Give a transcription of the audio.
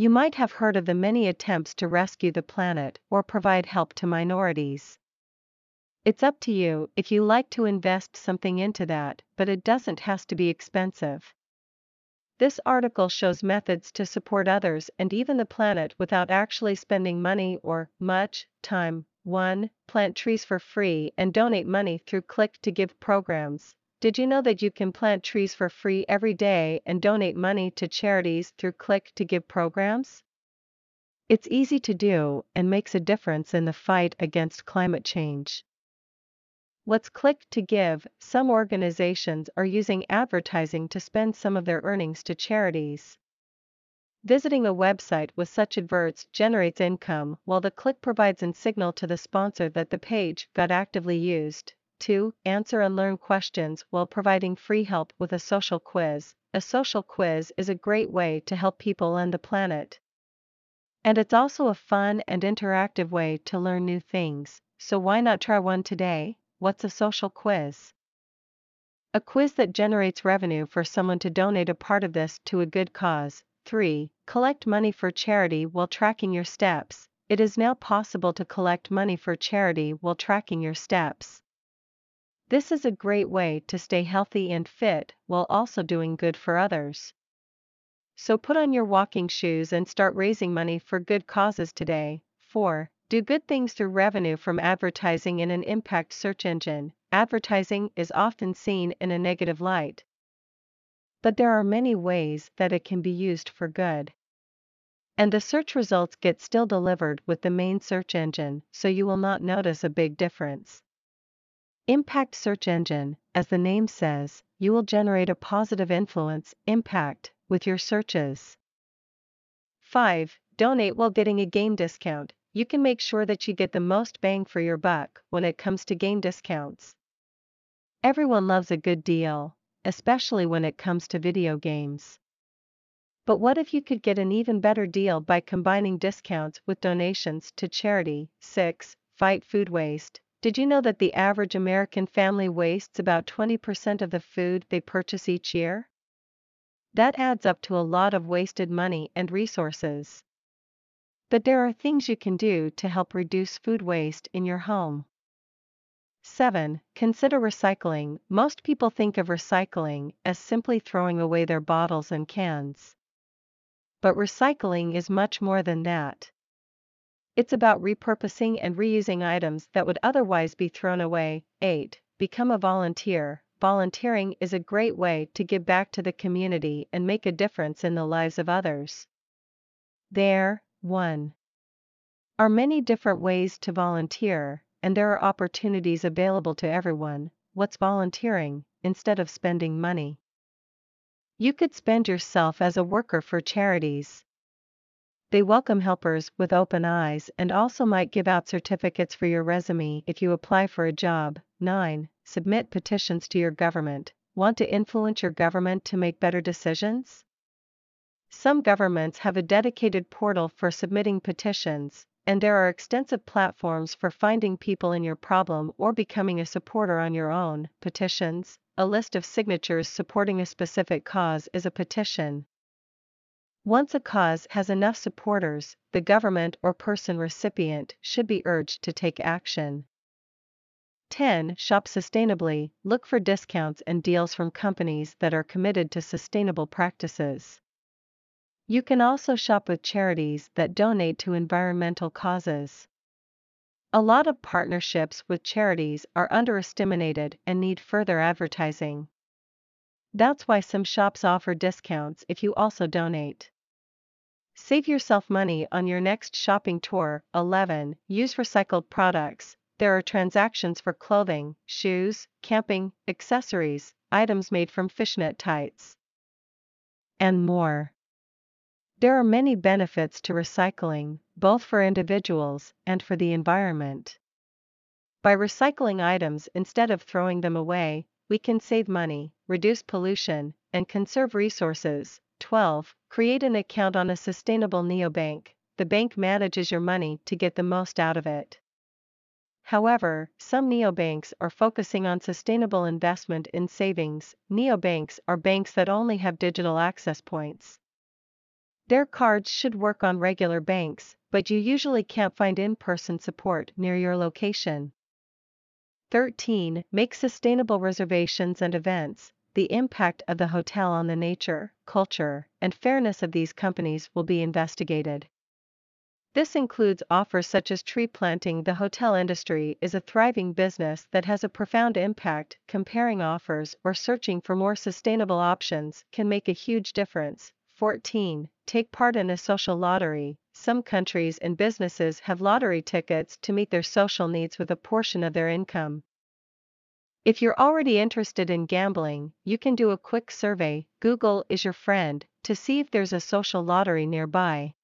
You might have heard of the many attempts to rescue the planet or provide help to minorities. It's up to you if you like to invest something into that, but it doesn't has to be expensive. This article shows methods to support others and even the planet without actually spending money or much time. 1. Plant trees for free and donate money through Click to Give programs. Did you know that you can plant trees for free every day and donate money to charities through Click to Give programs? It's easy to do and makes a difference in the fight against climate change. What's Click to Give? Some organizations are using advertising to spend some of their earnings to charities. Visiting a website with such adverts generates income while the click provides a signal to the sponsor that the page got actively used. 2. Answer and learn questions while providing free help with a social quiz. A social quiz is a great way to help people and the planet. And it's also a fun and interactive way to learn new things, so why not try one today? What's a social quiz? A quiz that generates revenue for someone to donate a part of this to a good cause. 3. Collect money for charity while tracking your steps. It is now possible to collect money for charity while tracking your steps. This is a great way to stay healthy and fit while also doing good for others. So put on your walking shoes and start raising money for good causes today. 4. Do good things through revenue from advertising in an impact search engine. Advertising is often seen in a negative light. But there are many ways that it can be used for good. And the search results get still delivered with the main search engine, so you will not notice a big difference. Impact Search Engine, as the name says, you will generate a positive influence, impact, with your searches. 5. Donate while getting a game discount you can make sure that you get the most bang for your buck when it comes to game discounts. Everyone loves a good deal, especially when it comes to video games. But what if you could get an even better deal by combining discounts with donations to charity? 6. Fight food waste. Did you know that the average American family wastes about 20% of the food they purchase each year? That adds up to a lot of wasted money and resources. But there are things you can do to help reduce food waste in your home. 7. Consider recycling. Most people think of recycling as simply throwing away their bottles and cans. But recycling is much more than that. It's about repurposing and reusing items that would otherwise be thrown away. 8. Become a volunteer. Volunteering is a great way to give back to the community and make a difference in the lives of others. There, 1. Are many different ways to volunteer, and there are opportunities available to everyone. What's volunteering, instead of spending money? You could spend yourself as a worker for charities. They welcome helpers with open eyes and also might give out certificates for your resume if you apply for a job. 9. Submit petitions to your government. Want to influence your government to make better decisions? Some governments have a dedicated portal for submitting petitions, and there are extensive platforms for finding people in your problem or becoming a supporter on your own. Petitions A list of signatures supporting a specific cause is a petition. Once a cause has enough supporters, the government or person recipient should be urged to take action. 10. Shop sustainably. Look for discounts and deals from companies that are committed to sustainable practices. You can also shop with charities that donate to environmental causes. A lot of partnerships with charities are underestimated and need further advertising. That's why some shops offer discounts if you also donate. Save yourself money on your next shopping tour. 11. Use recycled products. There are transactions for clothing, shoes, camping, accessories, items made from fishnet tights, and more. There are many benefits to recycling, both for individuals and for the environment. By recycling items instead of throwing them away, we can save money, reduce pollution, and conserve resources. 12. Create an account on a sustainable neobank. The bank manages your money to get the most out of it. However, some neobanks are focusing on sustainable investment in savings. Neobanks are banks that only have digital access points. Their cards should work on regular banks, but you usually can't find in-person support near your location. 13. Make sustainable reservations and events. The impact of the hotel on the nature, culture, and fairness of these companies will be investigated. This includes offers such as tree planting. The hotel industry is a thriving business that has a profound impact. Comparing offers or searching for more sustainable options can make a huge difference. 14. Take part in a social lottery. Some countries and businesses have lottery tickets to meet their social needs with a portion of their income. If you're already interested in gambling, you can do a quick survey, Google is your friend, to see if there's a social lottery nearby.